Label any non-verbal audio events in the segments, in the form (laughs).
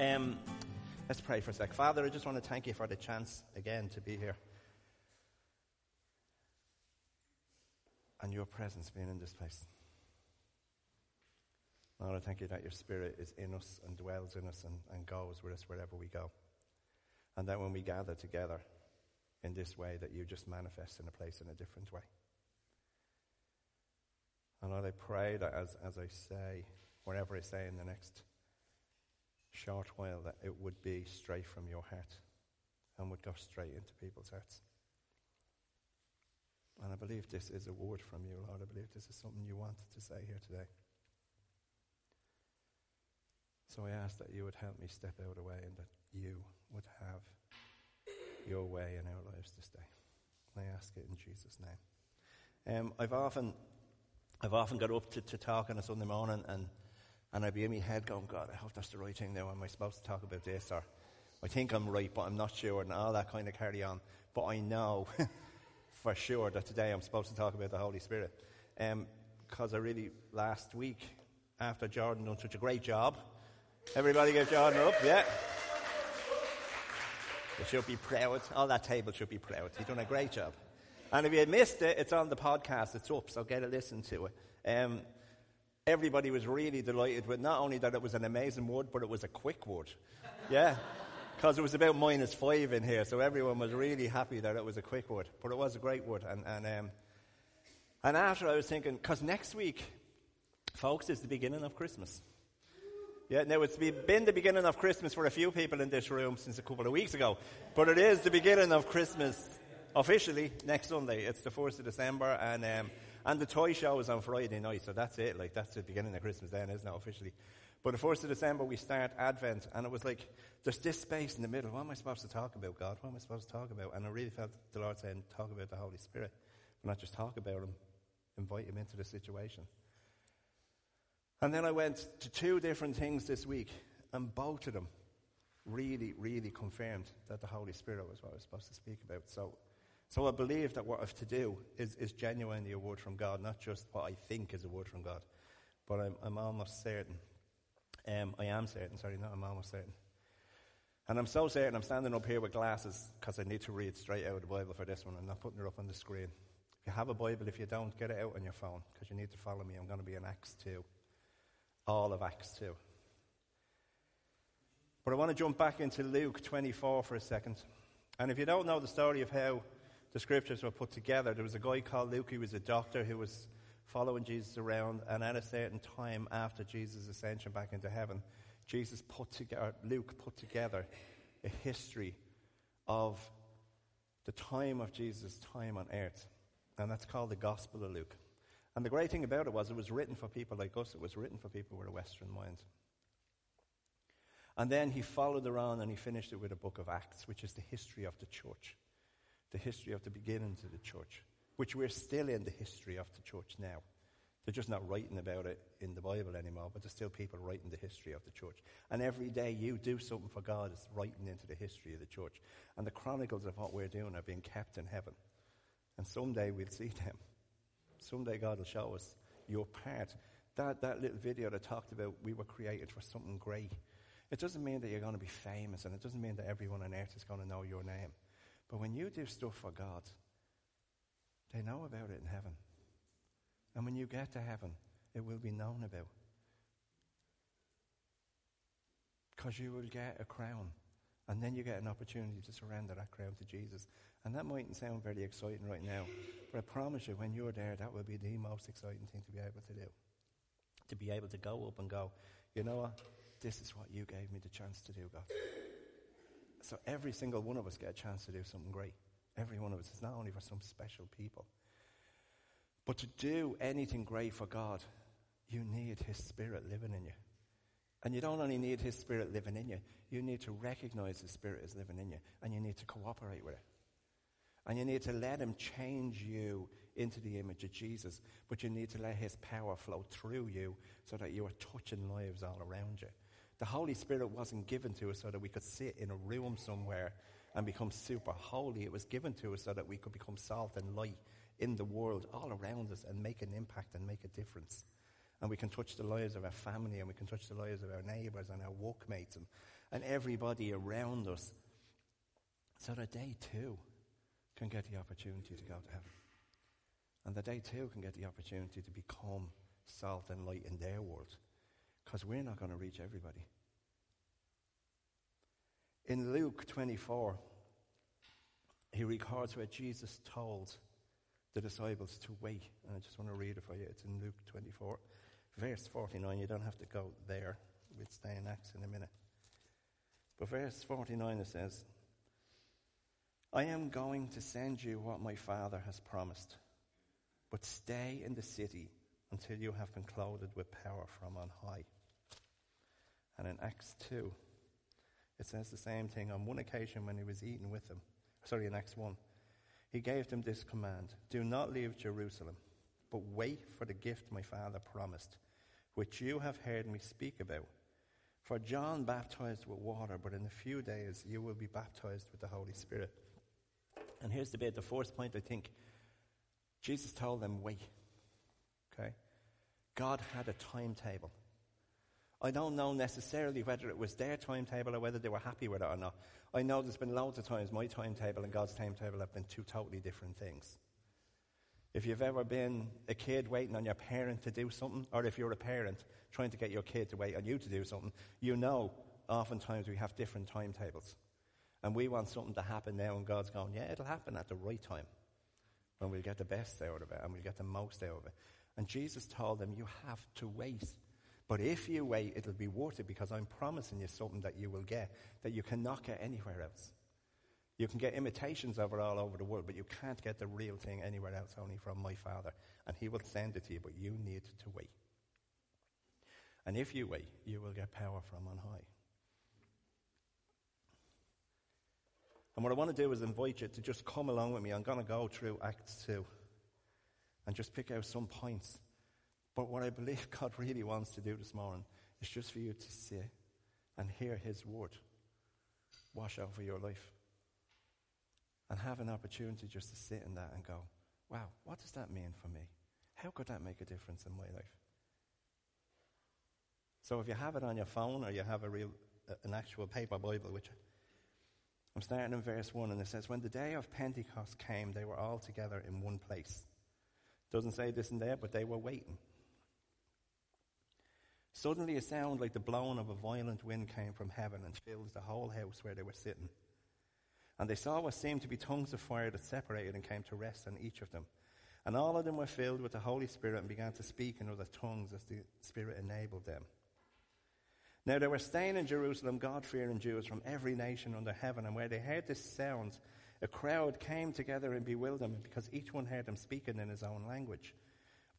Um, let's pray for a sec. Father, I just want to thank you for the chance again to be here. And your presence being in this place. Lord, I thank you that your spirit is in us and dwells in us and, and goes with us wherever we go. And that when we gather together in this way, that you just manifest in a place in a different way. And Lord, I pray that as, as I say, whatever I say in the next short while, that it would be straight from your heart and would go straight into people's hearts. And I believe this is a word from you, Lord. I believe this is something you wanted to say here today. So I ask that you would help me step out of the way and that you would have your way in our lives this day. I ask it in Jesus' name. Um, I've often, I've often got up to, to talk on a Sunday morning and, and I'd be in my head going, God, I hope that's the right thing now. Am I supposed to talk about this? Or I think I'm right, but I'm not sure, and all that kind of carry on. But I know (laughs) for sure that today I'm supposed to talk about the Holy Spirit. Because um, I really, last week, after Jordan done such a great job, everybody give Jordan up, yeah. They should be proud. All that table should be proud. He's done a great job. And if you missed it, it's on the podcast. It's up, so get a listen to it. Um, everybody was really delighted with not only that it was an amazing wood, but it was a quick wood. Yeah. (laughs) Because it was about minus five in here, so everyone was really happy that it was a quick wood. But it was a great wood. And, and, um, and after I was thinking, because next week, folks, is the beginning of Christmas. Yeah, now it's been the beginning of Christmas for a few people in this room since a couple of weeks ago, but it is the beginning of Christmas officially next Sunday. It's the 1st of December, and, um, and the toy show is on Friday night, so that's it. Like, that's the beginning of Christmas then, isn't it, officially? But the 1st of December, we start Advent, and it was like, there's this space in the middle. What am I supposed to talk about, God? What am I supposed to talk about? And I really felt the Lord saying, talk about the Holy Spirit. But not just talk about Him, invite Him into the situation. And then I went to two different things this week, and both of them really, really confirmed that the Holy Spirit was what I was supposed to speak about. So, so I believe that what I have to do is, is genuinely a word from God, not just what I think is a word from God. But I'm, I'm almost certain. Um, I am certain, sorry, not I'm almost certain. And I'm so certain I'm standing up here with glasses because I need to read straight out of the Bible for this one. I'm not putting it up on the screen. If you have a Bible, if you don't, get it out on your phone because you need to follow me. I'm going to be in Acts 2 all of Acts 2. But I want to jump back into Luke 24 for a second. And if you don't know the story of how the scriptures were put together, there was a guy called Luke. He was a doctor who was following Jesus around. And at a certain time after Jesus' ascension back into heaven, Jesus put together, Luke put together a history of the time of Jesus' time on earth. And that's called the Gospel of Luke. And the great thing about it was it was written for people like us, it was written for people with a Western mind. And then he followed around and he finished it with a book of Acts, which is the history of the church, the history of the beginnings of the church, which we're still in the history of the church now. They're just not writing about it in the Bible anymore, but there's still people writing the history of the church. And every day you do something for God is writing into the history of the church. And the chronicles of what we're doing are being kept in heaven. And someday we'll see them. Someday God will show us your part. That, that little video that talked about we were created for something great. It doesn't mean that you're going to be famous, and it doesn't mean that everyone on earth is going to know your name. But when you do stuff for God, they know about it in heaven. And when you get to heaven, it will be known about. Because you will get a crown. And then you get an opportunity to surrender that crown to Jesus. And that mightn't sound very exciting right now, but I promise you, when you're there, that will be the most exciting thing to be able to do. To be able to go up and go, you know what? This is what you gave me the chance to do, God. So every single one of us get a chance to do something great. Every one of us. It's not only for some special people. But to do anything great for God, you need His Spirit living in you. And you don't only need His Spirit living in you, you need to recognize His Spirit is living in you, and you need to cooperate with it. And you need to let Him change you into the image of Jesus. But you need to let His power flow through you so that you are touching lives all around you. The Holy Spirit wasn't given to us so that we could sit in a room somewhere and become super holy. It was given to us so that we could become salt and light in the world all around us and make an impact and make a difference. And we can touch the lives of our family and we can touch the lives of our neighbours and our workmates and, and everybody around us so that they too can get the opportunity to go to heaven. And that they too can get the opportunity to become salt and light in their world. Because we're not going to reach everybody. In Luke 24, he records where Jesus told the disciples to wait. And I just want to read it for you. It's in Luke 24, verse 49. You don't have to go there. We'll stay in Acts in a minute. But verse 49 it says, I am going to send you what my Father has promised, but stay in the city until you have been clothed with power from on high. And in Acts 2, it says the same thing. On one occasion, when he was eating with them, sorry, in Acts 1, he gave them this command Do not leave Jerusalem, but wait for the gift my Father promised, which you have heard me speak about. For John baptized with water, but in a few days you will be baptized with the Holy Spirit. And here's the bit, the fourth point, I think. Jesus told them, wait. Okay? God had a timetable. I don't know necessarily whether it was their timetable or whether they were happy with it or not. I know there's been loads of times my timetable and God's timetable have been two totally different things. If you've ever been a kid waiting on your parent to do something, or if you're a parent trying to get your kid to wait on you to do something, you know oftentimes we have different timetables. And we want something to happen now, and God's going, yeah, it'll happen at the right time when we'll get the best out of it and we'll get the most out of it. And Jesus told them, you have to wait. But if you wait, it'll be worth it because I'm promising you something that you will get that you cannot get anywhere else. You can get imitations of it all over the world, but you can't get the real thing anywhere else, only from my Father. And He will send it to you, but you need to wait. And if you wait, you will get power from on high. And what I want to do is invite you to just come along with me. I'm going to go through Acts 2 and just pick out some points. But what I believe (laughs) God really wants to do this morning is just for you to sit and hear His word wash over your life. And have an opportunity just to sit in that and go, wow, what does that mean for me? How could that make a difference in my life? So if you have it on your phone or you have a real, uh, an actual paper Bible, which I'm starting in verse 1, and it says, When the day of Pentecost came, they were all together in one place. Doesn't say this and there, but they were waiting. Suddenly, a sound like the blowing of a violent wind came from heaven and filled the whole house where they were sitting. And they saw what seemed to be tongues of fire that separated and came to rest on each of them. And all of them were filled with the Holy Spirit and began to speak in other tongues as the Spirit enabled them. Now they were staying in Jerusalem, God fearing Jews from every nation under heaven, and where they heard this sound, a crowd came together in bewilderment because each one heard them speaking in his own language.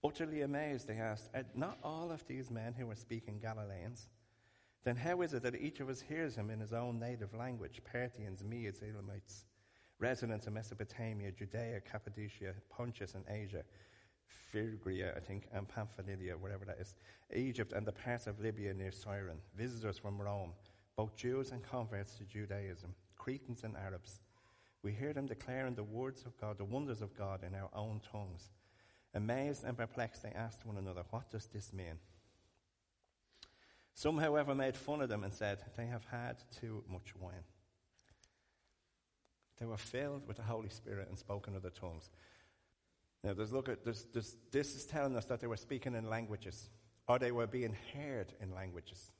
Utterly amazed, they asked, Are not all of these men who are speaking Galileans? Then how is it that each of us hears him in his own native language? Parthians, Medes, Elamites, residents of Mesopotamia, Judea, Cappadocia, Pontus, and Asia Phrygia, I think, and Pamphylia, wherever that is, Egypt and the parts of Libya near Cyrene, visitors from Rome, both Jews and converts to Judaism, Cretans and Arabs. We hear them declaring the words of God, the wonders of God in our own tongues. Amazed and perplexed, they asked one another, What does this mean? Some, however, made fun of them and said, They have had too much wine. They were filled with the Holy Spirit and spoke in other tongues. Now, there's, look at, there's, there's, this is telling us that they were speaking in languages, or they were being heard in languages.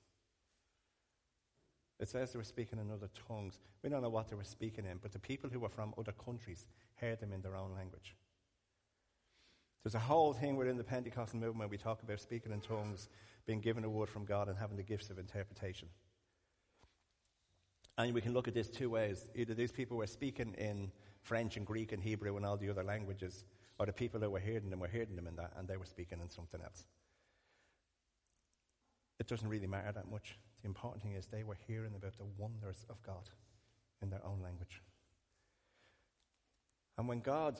It says they were speaking in other tongues. We don't know what they were speaking in, but the people who were from other countries heard them in their own language. There's a whole thing within the Pentecostal movement where we talk about speaking in tongues, being given a word from God, and having the gifts of interpretation. And we can look at this two ways. Either these people were speaking in French and Greek and Hebrew and all the other languages, or the people that were hearing them were hearing them in that, and they were speaking in something else. It doesn't really matter that much. The important thing is they were hearing about the wonders of God in their own language. And when God,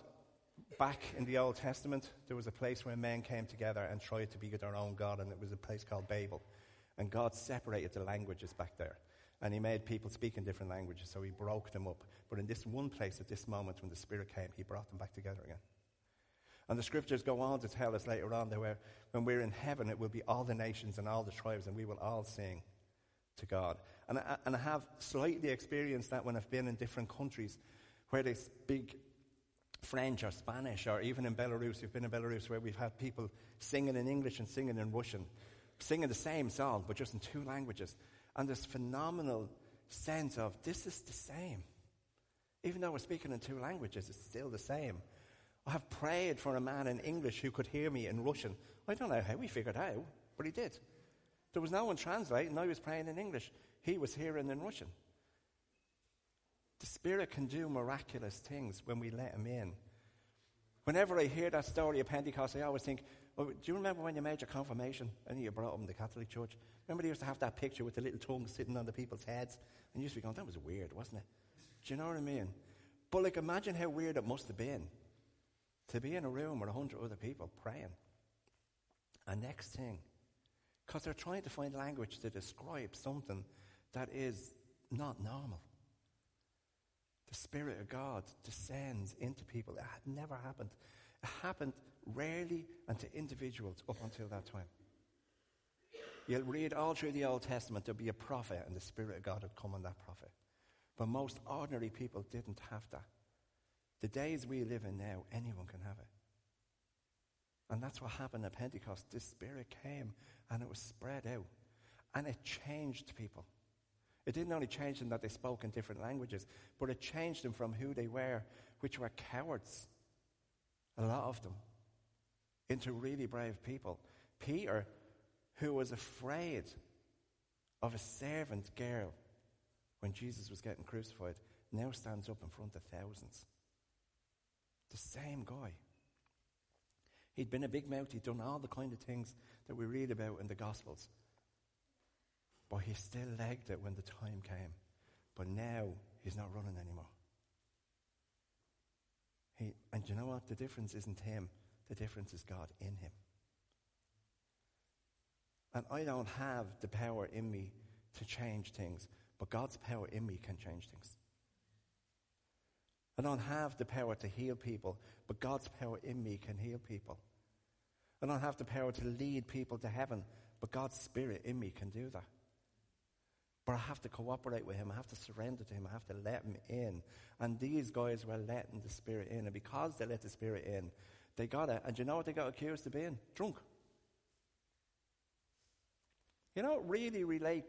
back in the Old Testament, there was a place where men came together and tried to be their own God, and it was a place called Babel. And God separated the languages back there. And he made people speak in different languages, so he broke them up. But in this one place, at this moment, when the Spirit came, he brought them back together again. And the scriptures go on to tell us later on that when we're in heaven, it will be all the nations and all the tribes, and we will all sing to God. And I, and I have slightly experienced that when I've been in different countries where they speak French or Spanish, or even in Belarus. We've been in Belarus where we've had people singing in English and singing in Russian, singing the same song, but just in two languages. And this phenomenal sense of this is the same. Even though we're speaking in two languages, it's still the same. I have prayed for a man in English who could hear me in Russian. I don't know how he figured out, but he did. There was no one translating, I was praying in English. He was hearing in Russian. The Spirit can do miraculous things when we let Him in. Whenever I hear that story of Pentecost, I always think, well, do you remember when you made your confirmation and you brought in the Catholic Church? Remember they used to have that picture with the little tongue sitting on the people's heads? And you used to be going, that was weird, wasn't it? Do you know what I mean? But like, imagine how weird it must have been to be in a room with a hundred other people praying. And next thing, because they're trying to find language to describe something that is not normal. The Spirit of God descends into people. It had never happened. It happened rarely and to individuals up until that time. You'll read all through the Old Testament, there'll be a prophet, and the Spirit of God would come on that prophet. But most ordinary people didn't have that. The days we live in now, anyone can have it. And that's what happened at Pentecost. This Spirit came and it was spread out. And it changed people. It didn't only change them that they spoke in different languages, but it changed them from who they were, which were cowards, a lot of them, into really brave people. Peter, who was afraid of a servant girl when Jesus was getting crucified, now stands up in front of thousands. The same guy. He'd been a big mouth, he'd done all the kind of things that we read about in the Gospels. But he still legged it when the time came. But now he's not running anymore. He, and you know what? The difference isn't him, the difference is God in him. And I don't have the power in me to change things, but God's power in me can change things. I don't have the power to heal people, but God's power in me can heal people. I don't have the power to lead people to heaven, but God's Spirit in me can do that. But I have to cooperate with Him. I have to surrender to Him. I have to let Him in. And these guys were letting the Spirit in. And because they let the Spirit in, they got it. And you know what they got accused of being? Drunk. You don't really relate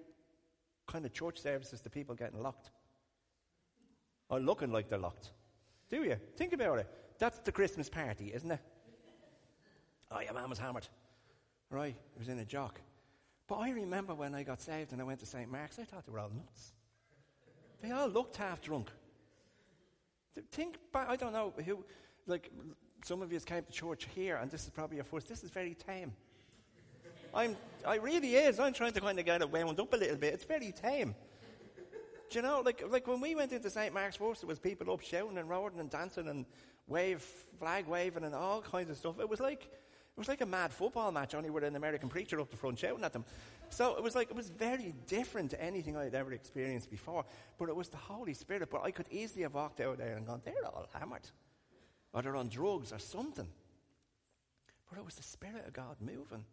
kind of church services to people getting locked or looking like they're locked. Do you? Think about it. That's the Christmas party, isn't it? Oh, your man was hammered. Right, he was in a jock. But I remember when I got saved and I went to St. Mark's, I thought they were all nuts. They all looked half drunk. Think back, I don't know who, like, some of you came to church here, and this is probably your first. This is very tame. I'm, I really is. I'm trying to kind of get it wound up a little bit. It's very tame. Do you know, like, like when we went into St. Mark's first, there was people up shouting and roaring and dancing and wave, flag waving and all kinds of stuff. It was like, it was like a mad football match, only with an American preacher up the front shouting at them. So it was like, it was very different to anything I'd ever experienced before. But it was the Holy Spirit. But I could easily have walked out there and gone, they're all hammered. Or they're on drugs or something. But it was the Spirit of God moving.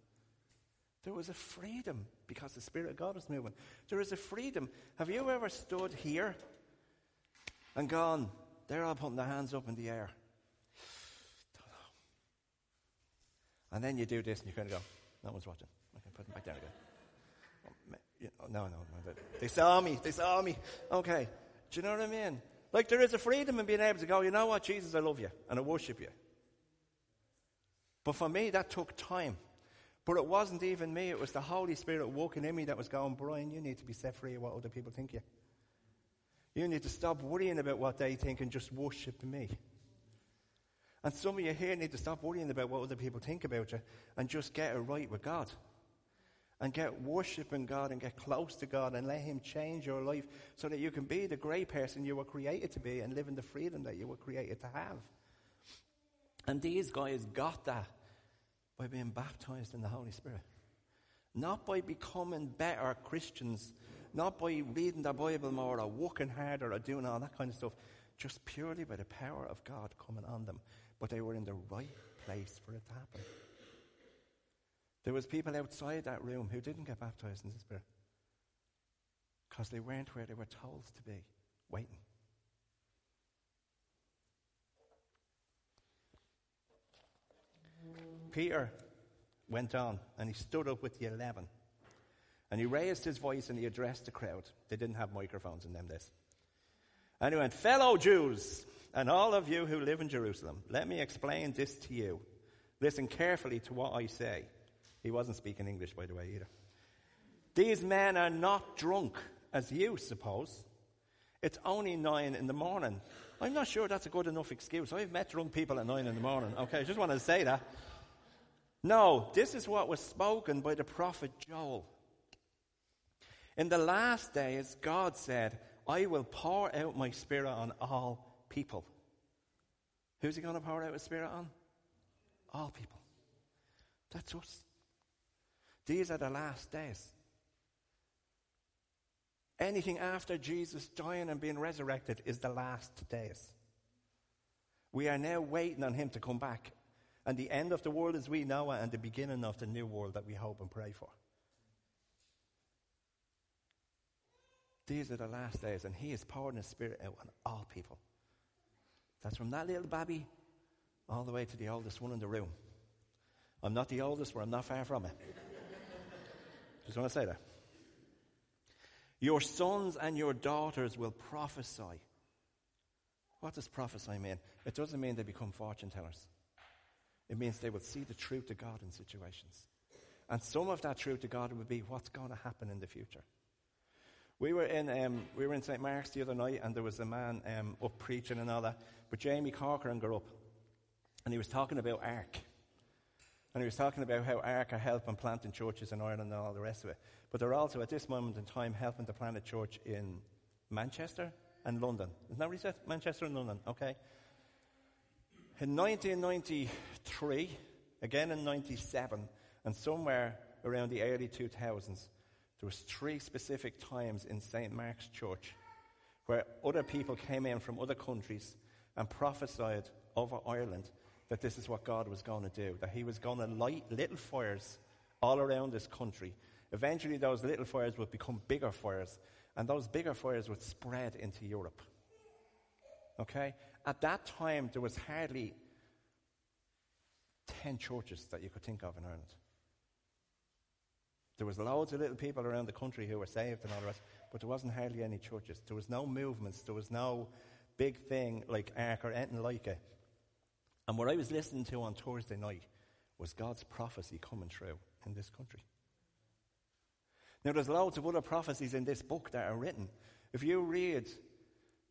There was a freedom because the Spirit of God was moving. There is a freedom. Have you ever stood here and gone, they're all putting their hands up in the air? And then you do this and you kind of go, no one's watching. Okay, put them back down again. Oh, oh no, no, no. They saw me. They saw me. Okay. Do you know what I mean? Like there is a freedom in being able to go, you know what, Jesus, I love you and I worship you. But for me, that took time. But it wasn't even me, it was the Holy Spirit walking in me that was going, Brian, you need to be set free of what other people think you. You need to stop worrying about what they think and just worship me. And some of you here need to stop worrying about what other people think about you and just get it right with God. And get worshiping God and get close to God and let Him change your life so that you can be the great person you were created to be and live in the freedom that you were created to have. And these guys got that by being baptized in the Holy Spirit. Not by becoming better Christians, not by reading the Bible more or working harder or doing all that kind of stuff, just purely by the power of God coming on them but they were in the right place for it to happen. There was people outside that room who didn't get baptized in the Spirit because they weren't where they were told to be, waiting. Peter went on and he stood up with the eleven. And he raised his voice and he addressed the crowd. They didn't have microphones in them days. And he went, Fellow Jews, and all of you who live in Jerusalem, let me explain this to you. Listen carefully to what I say. He wasn't speaking English, by the way, either. These men are not drunk, as you suppose. It's only nine in the morning. I'm not sure that's a good enough excuse. I've met drunk people at nine in the morning. Okay, I just wanted to say that. No, this is what was spoken by the prophet Joel. In the last days, God said, I will pour out my spirit on all people. Who's he going to pour out his spirit on? All people. That's us. These are the last days. Anything after Jesus dying and being resurrected is the last days. We are now waiting on him to come back. And the end of the world as we know it and the beginning of the new world that we hope and pray for. These are the last days, and He is pouring His Spirit out on all people. That's from that little baby all the way to the oldest one in the room. I'm not the oldest, but I'm not far from it. (laughs) Just want to say that. Your sons and your daughters will prophesy. What does prophesy mean? It doesn't mean they become fortune tellers. It means they will see the truth of God in situations. And some of that truth of God will be what's going to happen in the future. We were in um, we were in St Mark's the other night, and there was a man um, up preaching and all that. But Jamie Corcoran got up, and he was talking about Ark, and he was talking about how Ark are helping planting churches in Ireland and all the rest of it. But they're also at this moment in time helping to plant a church in Manchester and London. Isn't that what he said? Manchester and London. Okay. In 1993, again in 97, and somewhere around the early 2000s, there was three specific times in St. Mark's Church where other people came in from other countries and prophesied over Ireland that this is what God was going to do, that He was going to light little fires all around this country. Eventually, those little fires would become bigger fires, and those bigger fires would spread into Europe. Okay? At that time, there was hardly 10 churches that you could think of in Ireland. There was loads of little people around the country who were saved and all the rest, but there wasn't hardly any churches. There was no movements. There was no big thing like Ark or anything like it. And what I was listening to on Thursday night was God's prophecy coming true in this country. Now, there's loads of other prophecies in this book that are written. If you read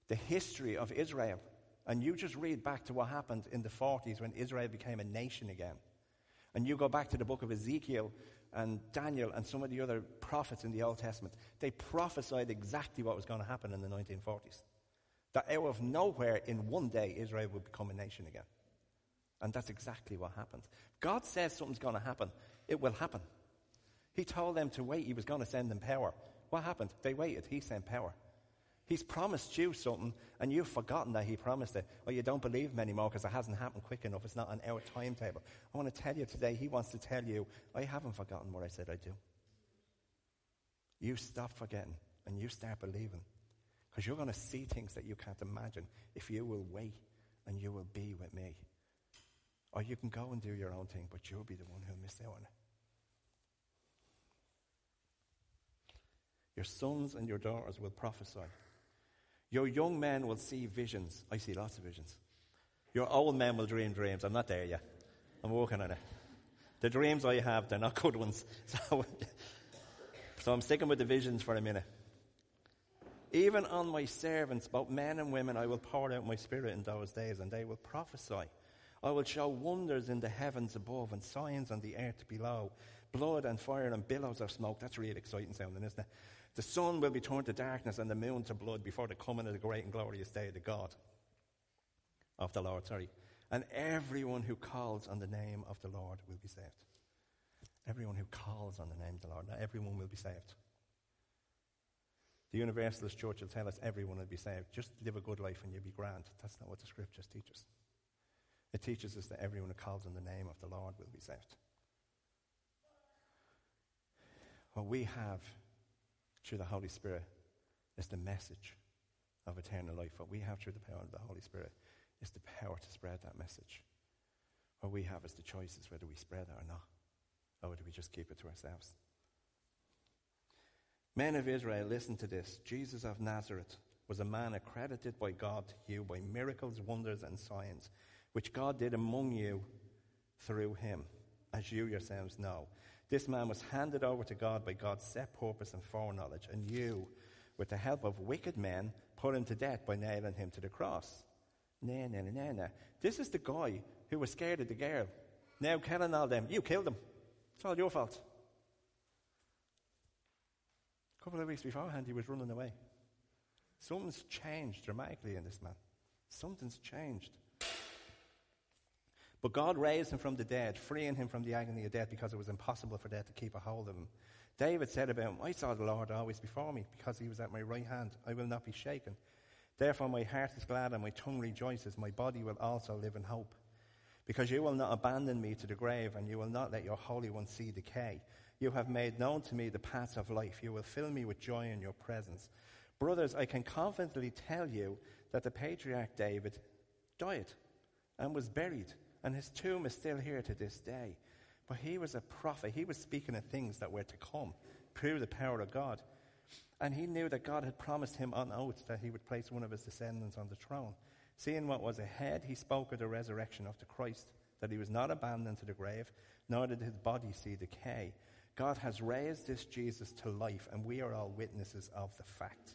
the history of Israel, and you just read back to what happened in the 40s when Israel became a nation again, and you go back to the book of Ezekiel and Daniel and some of the other prophets in the Old Testament, they prophesied exactly what was going to happen in the 1940s. That out of nowhere, in one day, Israel would become a nation again. And that's exactly what happened. God says something's going to happen, it will happen. He told them to wait, He was going to send them power. What happened? They waited, He sent power. He's promised you something, and you've forgotten that He promised it, or you don't believe Him anymore because it hasn't happened quick enough. It's not on our timetable. I want to tell you today, He wants to tell you, I haven't forgotten what I said I'd do. You stop forgetting, and you start believing, because you're going to see things that you can't imagine if you will wait and you will be with me. Or you can go and do your own thing, but you'll be the one who'll miss out on it. Your sons and your daughters will prophesy. Your young men will see visions. I see lots of visions. Your old men will dream dreams. I'm not there yet. I'm working on it. The dreams I have, they're not (laughs) good ones. So, so I'm sticking with the visions for a minute. Even on my servants, both men and women, I will pour out my spirit in those days, and they will prophesy. I will show wonders in the heavens above and signs on the earth below blood and fire and billows of smoke. That's really exciting sounding, isn't it? The sun will be turned to darkness and the moon to blood before the coming of the great and glorious day of the God, of the Lord, sorry. And everyone who calls on the name of the Lord will be saved. Everyone who calls on the name of the Lord, everyone will be saved. The Universalist Church will tell us everyone will be saved. Just live a good life and you'll be grand. That's not what the scriptures teach us. It teaches us that everyone who calls on the name of the Lord will be saved. What we have through the Holy Spirit is the message of eternal life. What we have through the power of the Holy Spirit is the power to spread that message. What we have is the choices whether we spread it or not, or whether we just keep it to ourselves. Men of Israel, listen to this. Jesus of Nazareth was a man accredited by God to you by miracles, wonders, and signs, which God did among you through him, as you yourselves know. This man was handed over to God by God's set purpose and foreknowledge, and you, with the help of wicked men, put him to death by nailing him to the cross. Nah, nah, nah, nah, nah. This is the guy who was scared of the girl. Now killing all them. You killed him. It's all your fault. A couple of weeks beforehand, he was running away. Something's changed dramatically in this man. Something's changed. But God raised him from the dead, freeing him from the agony of death because it was impossible for death to keep a hold of him. David said about him, I saw the Lord always before me because he was at my right hand. I will not be shaken. Therefore, my heart is glad and my tongue rejoices. My body will also live in hope. Because you will not abandon me to the grave and you will not let your Holy One see decay. You have made known to me the paths of life. You will fill me with joy in your presence. Brothers, I can confidently tell you that the patriarch David died and was buried, and his tomb is still here to this day. But he was a prophet. He was speaking of things that were to come through the power of God. And he knew that God had promised him on oath that he would place one of his descendants on the throne. Seeing what was ahead, he spoke of the resurrection of the Christ, that he was not abandoned to the grave, nor did his body see decay. God has raised this Jesus to life, and we are all witnesses of the fact.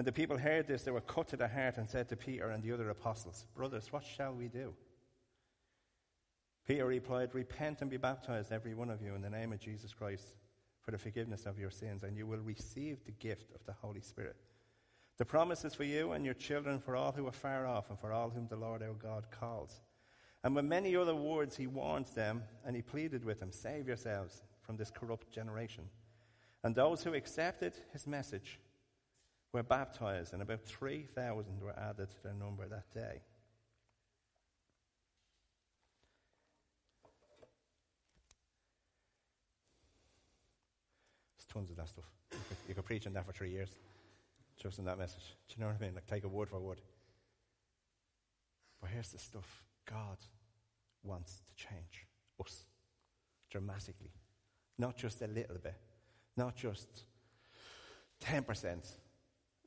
When the people heard this, they were cut to the heart and said to Peter and the other apostles, Brothers, what shall we do? Peter replied, Repent and be baptized, every one of you, in the name of Jesus Christ, for the forgiveness of your sins, and you will receive the gift of the Holy Spirit. The promise is for you and your children, for all who are far off, and for all whom the Lord our God calls. And with many other words, he warned them and he pleaded with them, Save yourselves from this corrupt generation. And those who accepted his message were baptized, and about 3,000 were added to their number that day. There's tons of that stuff. You could, you could preach on that for three years, just in that message. Do you know what I mean? Like, take a word for word. But here's the stuff God wants to change us dramatically. Not just a little bit, not just 10%,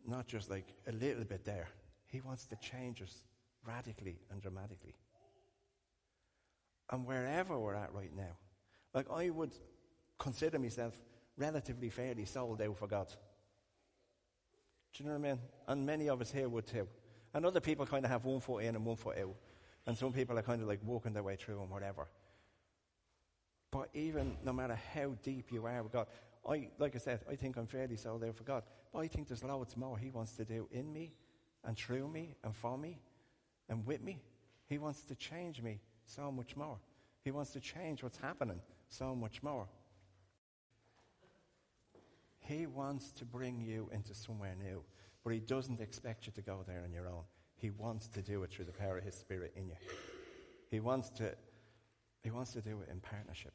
not just like a little bit there. He wants to change us radically and dramatically. And wherever we're at right now, like I would consider myself relatively fairly sold out for God. Do you know what I mean? And many of us here would too. And other people kind of have one foot in and one foot out. And some people are kind of like walking their way through and whatever. But even no matter how deep you are with God, I, like I said, I think I'm fairly sold out for God. But I think there's loads more He wants to do in me and through me and for me and with me. He wants to change me so much more. He wants to change what's happening so much more. He wants to bring you into somewhere new, but He doesn't expect you to go there on your own. He wants to do it through the power of His Spirit in you. He wants to, he wants to do it in partnership.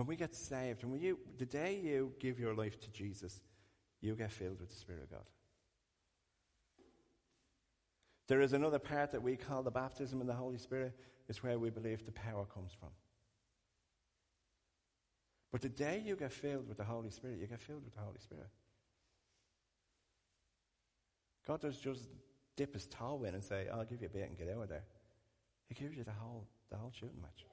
When we get saved, and when you, the day you give your life to Jesus, you get filled with the Spirit of God. There is another part that we call the baptism in the Holy Spirit, is where we believe the power comes from. But the day you get filled with the Holy Spirit, you get filled with the Holy Spirit. God does just dip his toe in and say, I'll give you a bit and get out of there. He gives you the whole, the whole shooting match.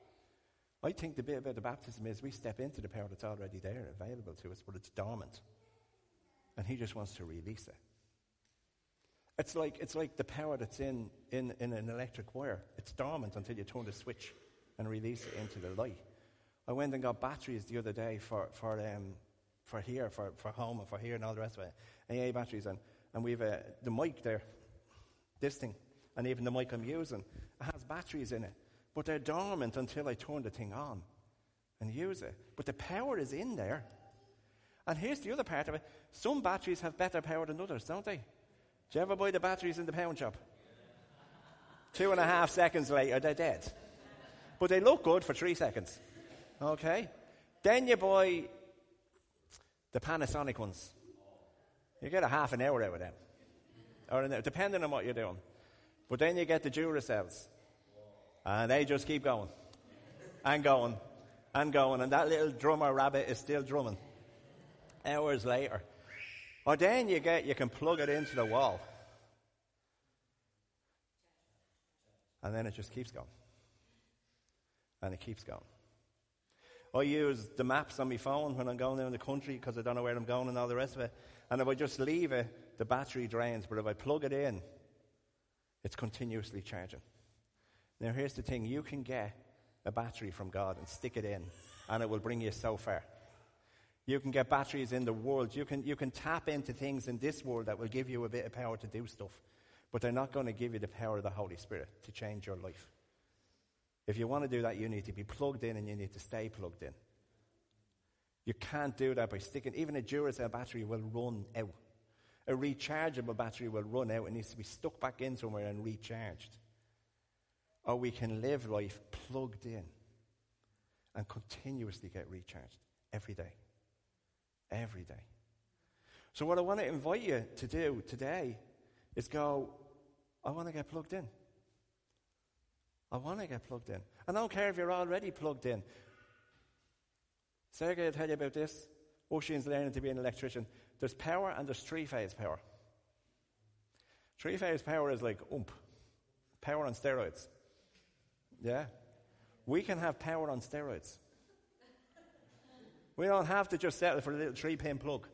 I think the bit about the baptism is we step into the power that's already there, available to us, but it's dormant. And he just wants to release it. It's like, it's like the power that's in, in, in an electric wire. It's dormant until you turn the switch and release it into the light. I went and got batteries the other day for, for, um, for here, for, for home and for here and all the rest of it. AA batteries. And, and we've uh, the mic there, this thing, and even the mic I'm using, it has batteries in it. But they're dormant until I turn the thing on and use it. But the power is in there. And here's the other part of it some batteries have better power than others, don't they? Do you ever buy the batteries in the pound shop? Two and a half seconds later, they're dead. But they look good for three seconds. Okay? Then you buy the Panasonic ones. You get a half an hour out of them. Or depending on what you're doing. But then you get the Duracells. And they just keep going. And going. And going. And that little drummer rabbit is still drumming. Hours later. Or then you get, you can plug it into the wall. And then it just keeps going. And it keeps going. I use the maps on my phone when I'm going down the country because I don't know where I'm going and all the rest of it. And if I just leave it, the battery drains. But if I plug it in, it's continuously charging. Now, here's the thing you can get a battery from God and stick it in, and it will bring you so far. You can get batteries in the world. You can, you can tap into things in this world that will give you a bit of power to do stuff, but they're not going to give you the power of the Holy Spirit to change your life. If you want to do that, you need to be plugged in and you need to stay plugged in. You can't do that by sticking, even a Duracell battery will run out. A rechargeable battery will run out. It needs to be stuck back in somewhere and recharged. Or we can live life plugged in and continuously get recharged every day. Every day. So, what I want to invite you to do today is go, I want to get plugged in. I want to get plugged in. I don't care if you're already plugged in. Sergey will tell you about this. Ocean's learning to be an electrician. There's power and there's three phase power. Three phase power is like ump, power on steroids. Yeah? We can have power on steroids. We don't have to just settle for a little three pin plug.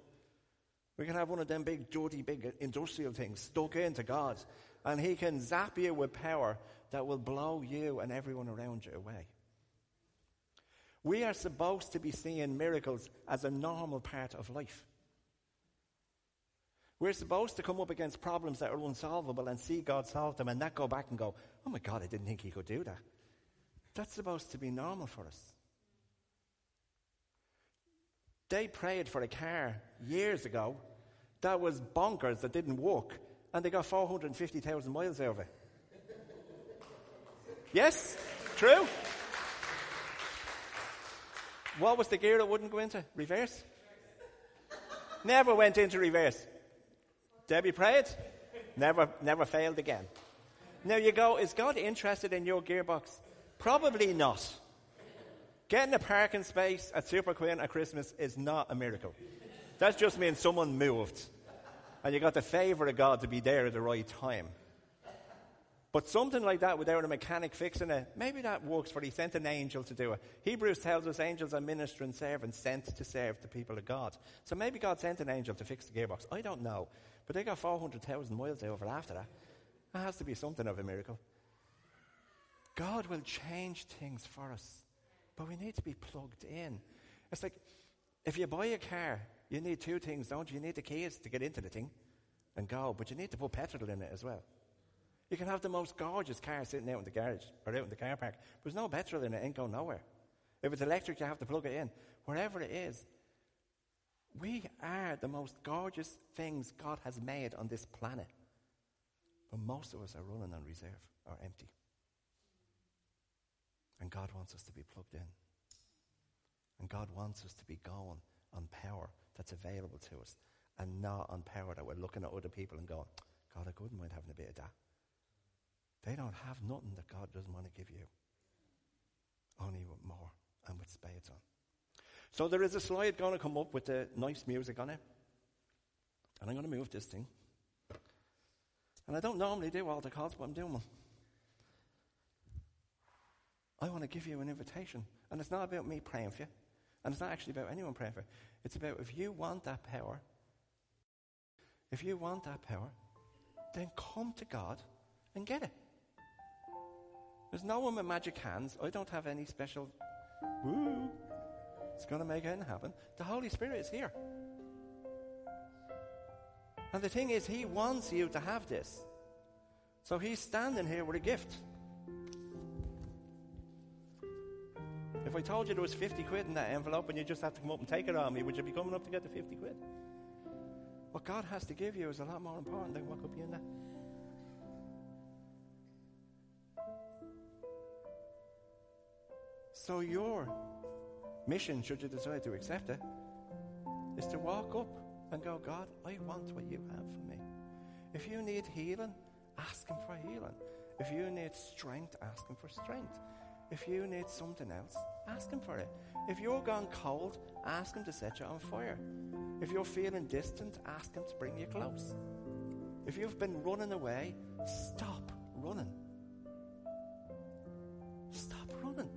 We can have one of them big, dirty, big industrial things stuck into God, and He can zap you with power that will blow you and everyone around you away. We are supposed to be seeing miracles as a normal part of life. We're supposed to come up against problems that are unsolvable and see God solve them and not go back and go, oh my God, I didn't think He could do that. That's supposed to be normal for us. They prayed for a car years ago that was bonkers, that didn't work, and they got 450,000 miles out of it. yes? True? What was the gear that wouldn't go into? Reverse? Never went into reverse. Debbie prayed, never, never failed again. Now you go, is God interested in your gearbox? Probably not. Getting a parking space at Superquinn at Christmas is not a miracle. That just means someone moved. And you got the favour of God to be there at the right time. But something like that without a mechanic fixing it, maybe that works for he sent an angel to do it. Hebrews tells us angels are ministering servants sent to serve the people of God. So maybe God sent an angel to fix the gearbox. I don't know. But they got 400,000 miles over after that. That has to be something of a miracle. God will change things for us. But we need to be plugged in. It's like if you buy a car, you need two things, don't you? You need the keys to get into the thing and go, but you need to put petrol in it as well. You can have the most gorgeous car sitting out in the garage or out in the car park. But there's no petrol in it, it ain't going nowhere. If it's electric, you have to plug it in. Wherever it is, we are the most gorgeous things God has made on this planet. But most of us are running on reserve or empty. And God wants us to be plugged in. And God wants us to be going on power that's available to us and not on power that we're looking at other people and going, God, I couldn't mind having a bit of that. They don't have nothing that God doesn't want to give you. Only with more and with spades on. So there is a slide going to come up with the nice music on it. And I'm going to move this thing. And I don't normally do all the calls, but I'm doing one. I want to give you an invitation. And it's not about me praying for you. And it's not actually about anyone praying for you. It's about if you want that power, if you want that power, then come to God and get it. There's no one with magic hands. I don't have any special, woo, it's going to make it happen. The Holy Spirit is here. And the thing is, He wants you to have this. So He's standing here with a gift. If I told you there was 50 quid in that envelope and you just had to come up and take it on me, would you be coming up to get the 50 quid? What God has to give you is a lot more important than what could be in that. So your mission, should you decide to accept it, is to walk up and go, God, I want what you have for me. If you need healing, ask Him for healing. If you need strength, ask Him for strength. If you need something else, ask Him for it. If you're gone cold, ask Him to set you on fire. If you're feeling distant, ask Him to bring you close. If you've been running away, stop running. Stop running.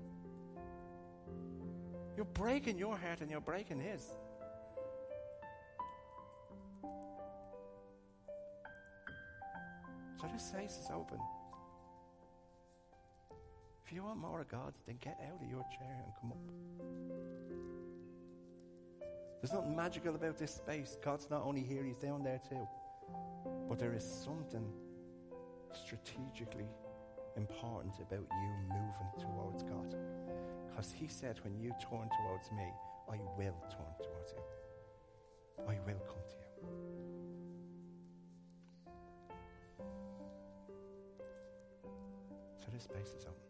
You're breaking your heart and you're breaking His. So this space is open. You want more of God, then get out of your chair and come up. There's nothing magical about this space. God's not only here, He's down there too. But there is something strategically important about you moving towards God. Because He said, when you turn towards me, I will turn towards you. I will come to you. So this space is open.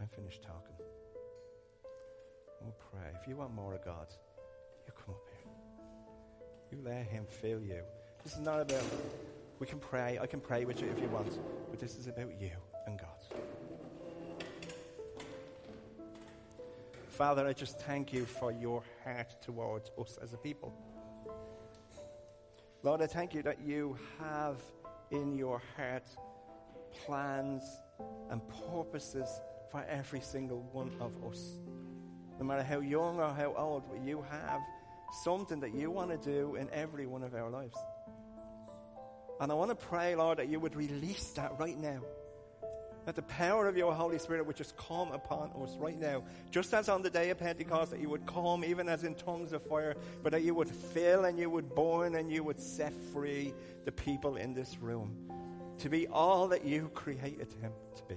I'm finished talking. We'll pray. If you want more of God, you come up here. You let Him fill you. This is not about, we can pray. I can pray with you if you want. But this is about you and God. Father, I just thank you for your heart towards us as a people. Lord, I thank you that you have in your heart plans and purposes for every single one of us. No matter how young or how old, you have something that you want to do in every one of our lives. And I want to pray, Lord, that you would release that right now. That the power of your Holy Spirit would just come upon us right now. Just as on the day of Pentecost, that you would come even as in tongues of fire, but that you would fill and you would burn and you would set free the people in this room to be all that you created him to be.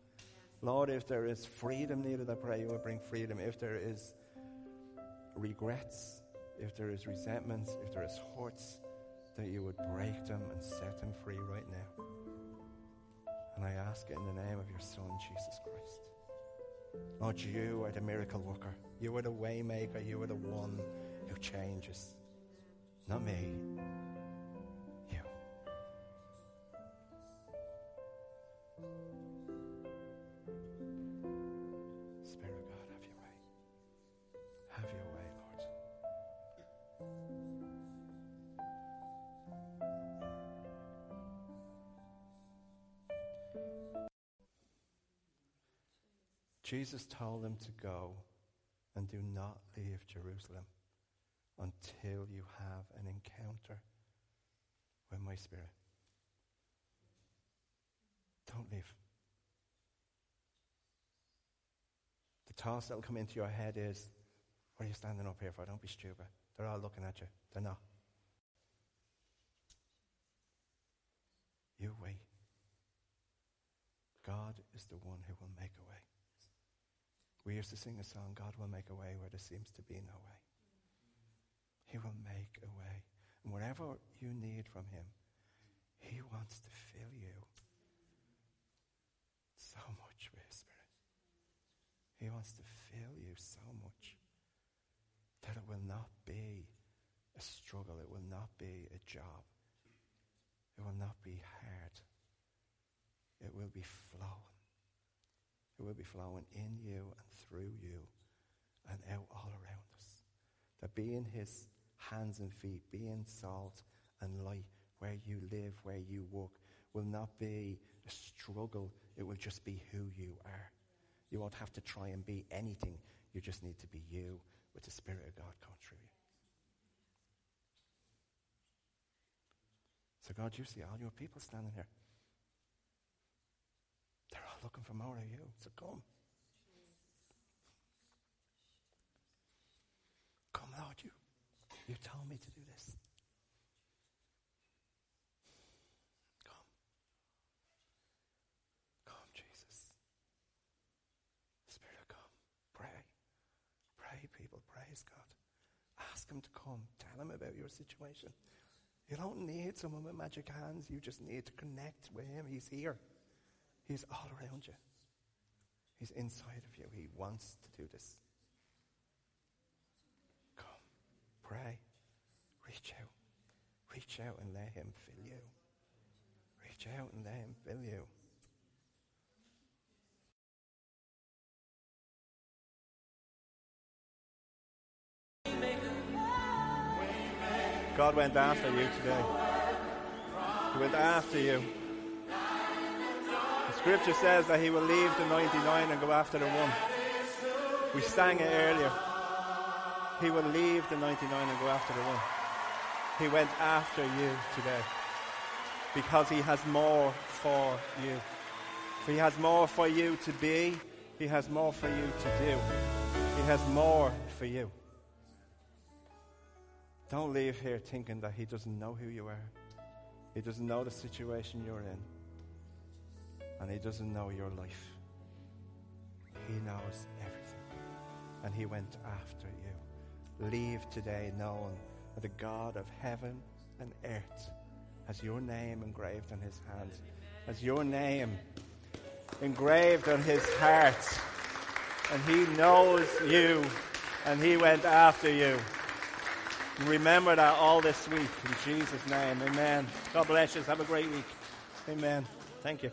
Lord, if there is freedom needed, I pray you would bring freedom. If there is regrets, if there is resentments, if there is hurts, that you would break them and set them free right now. And I ask it in the name of your Son, Jesus Christ. Lord, you are the miracle worker. You are the waymaker. You are the one who changes. Not me. Jesus told them to go and do not leave Jerusalem until you have an encounter with my Spirit. Don't leave. The toss that'll come into your head is, What are you standing up here for? Don't be stupid. They're all looking at you. They're not. You wait. God is the one who will make a way. We used to sing a song, God will make a way where there seems to be no way. He will make a way. And whatever you need from Him, He wants to fill you so much with His Spirit. He wants to fill you so much that it will not be a struggle, it will not be a job, it will not be hard, it will be flowing it will be flowing in you and through you and out all around us. That being his hands and feet, being salt and light where you live, where you walk, will not be a struggle. It will just be who you are. You won't have to try and be anything. You just need to be you with the Spirit of God coming through you. So, God, you see all your people standing here. Looking for more of you. So come. Come, Lord, you, you told me to do this. Come. Come, Jesus. Spirit, come. Pray. Pray, people. Praise God. Ask Him to come. Tell Him about your situation. You don't need someone with magic hands. You just need to connect with Him. He's here. He's all around you. He's inside of you. He wants to do this. Come, pray, reach out. Reach out and let Him fill you. Reach out and let Him fill you. God went after you today. He went after you. Scripture says that He will leave the 99 and go after the one. We sang it earlier. He will leave the 99 and go after the one. He went after you today because He has more for you. He has more for you to be. He has more for you to do. He has more for you. Don't leave here thinking that He doesn't know who you are. He doesn't know the situation you're in. And He doesn't know your life. He knows everything. And He went after you. Leave today knowing that the God of heaven and earth has your name engraved on His hands, has your name engraved on His heart. And He knows you. And He went after you. Remember that all this week in Jesus' name. Amen. God bless you. Have a great week. Amen. Thank you.